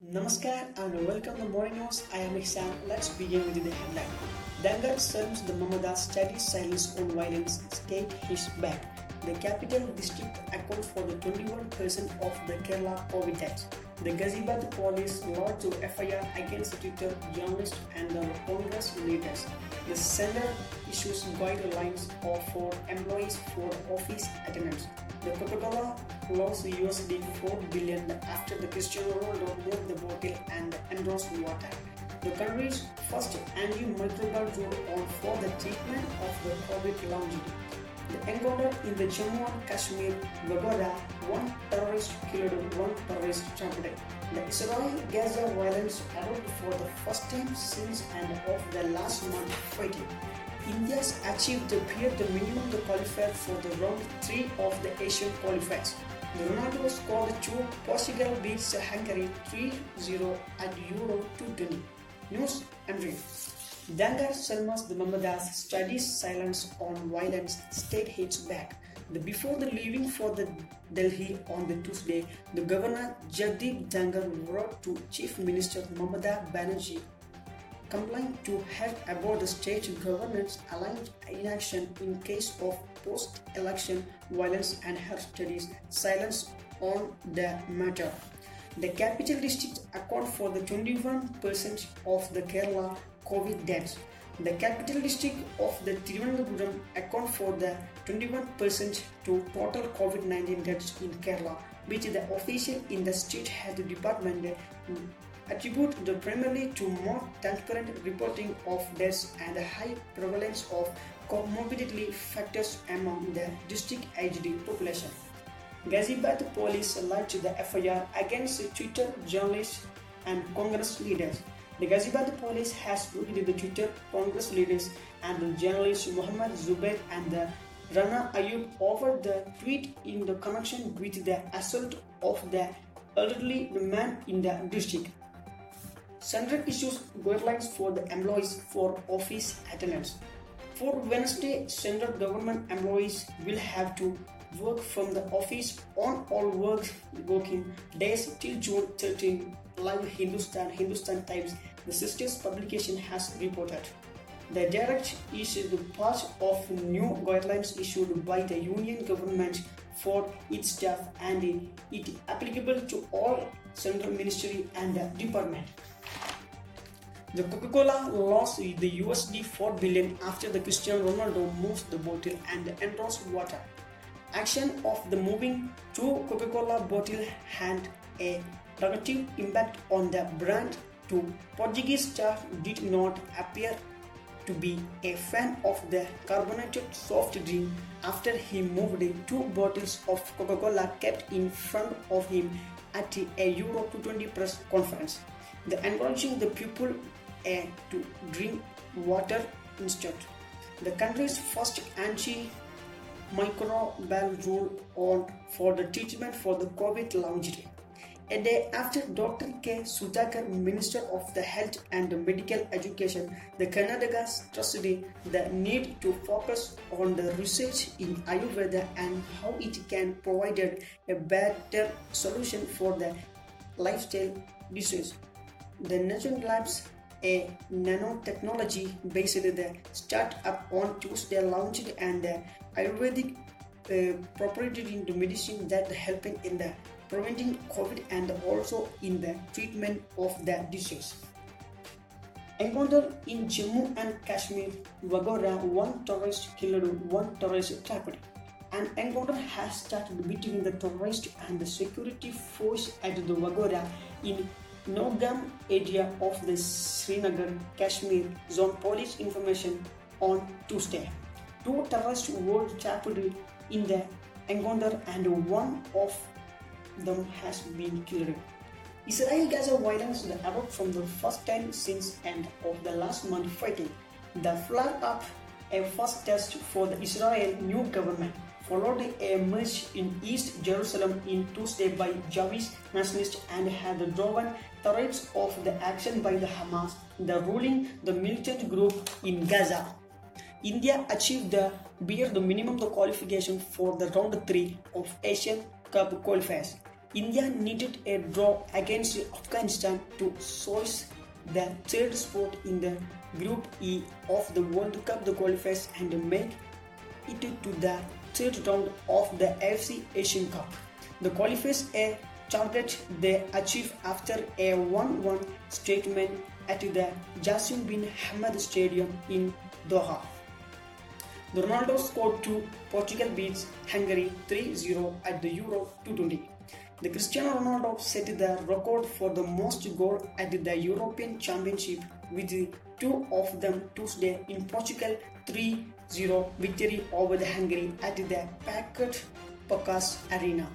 Namaskar and welcome to Morning News. I am Ihsan. Let's begin with the headline. Dhankhar serves the Mamata study silence on violence. State his back. The capital district accounts for the 21% of the Kerala COVID deaths. The Ghaziabad police lodged to FIR against Twitter journalists and the Congress leaders. The center issues guidelines for employees for office attendance. The Coca-Cola lost USD 4 billion after the Cristiano Ronaldo moved the bottle and endorsed water. The country's first antimicrobial drug for the treatment of the COVID longevity. The encounter in the Jammu and Kashmir, Wagoora, one terrorist killed, one terrorist trapped. The Israel-Gaza violence erupted for the first time since and of the last month fighting. India's achieved the period the minimum the qualifier for the round 3 of the Asian qualifiers. The Ronaldo scored 2, Portugal beats Hungary 3-0 at Euro 2020. News and Read. Dhankhar Salmas the studies silence on violence, state hits back. The, before the leaving for the Delhi on the Tuesday, the governor Jagdeep Dhankhar wrote to Chief Minister Mamata Banerjee complying to help about the state government's aligned inaction in case of post-election violence and her studies silence on the matter. The capital district account for the 21% of the Kerala COVID deaths. The capital district of the Thiruvananthapuram account for the 21% to total COVID-19 deaths in Kerala, which the official in the state health department attribute the primarily to more transparent reporting of deaths and the high prevalence of comorbidity factors among the district aged population. Ghaziabad police lodged the FIR against Twitter journalists and Congress leaders. The Ghaziabad police has booked the Twitter Congress leaders and the journalist Muhammad Zubair and the Rana Ayyub over the tweet in the connection with the assault of the elderly man in the district. Central issues guidelines for the employees for office attendance. For Wednesday, central government employees will have to work from the office on all work working days till June 13. Live Hindustan Hindustan Times, the sister's publication has reported. The direct is the part of new guidelines issued by the union government for its staff and it applicable to all central ministry and department. The Coca-Cola lost the USD 4 billion after the Cristiano Ronaldo moved the bottle and endorsed water. Action of the moving to Coca-Cola bottle had a negative impact on the brand too. Portuguese star did not appear to be a fan of the carbonated soft drink after he moved two bottles of Coca-Cola kept in front of him at a Euro 220 press conference. The encouraging the people uh, to drink water instead. The country's first anti microbial rule on for the treatment for the COVID longevity. A day after Dr. K. Sudhakar, Minister of the Health and Medical Education, the Karnataka stressed the need to focus on the research in Ayurveda and how it can provide a better solution for the lifestyle disease. The National Labs, a nanotechnology based the startup on Tuesday launched and the Ayurvedic uh, proprietary into medicine that helping in the preventing COVID and also in the treatment of the disease. Encounter in Jammu and Kashmir, Wagoora, one terrorist killed, one terrorist trapped. An encounter has started between the terrorist and the security force at the Wagoora in Nowgam area of the Srinagar, Kashmir zone police information on Tuesday. Two terrorists were trapped in the encounter and one of them has been killed. Israel-Gaza violence erupted from the first time since end of the last month fighting. The flare-up, a first test for the Israel new government, followed a march in East Jerusalem in Tuesday by Jewish nationalists and had driven threats of the action by the Hamas, the ruling the militant group in Gaza. India achieved the beer the minimum the qualification for the round 3 of Asian Cup qualifiers. India needed a draw against Afghanistan to source the third spot in the Group E of the World Cup the qualifiers and make it to the third round of the AFC Asian Cup. The qualifiers a target they achieved after a 1-1 statement at the Jassim bin Hamad Stadium in Doha. The Ronaldo scored two. Portugal beats Hungary 3-0 at the Euro 2020. The Cristiano Ronaldo set the record for the most goal at the European Championship with two of them Tuesday in Portugal 3-0 victory over the Hungary at the packed Puskás Arena.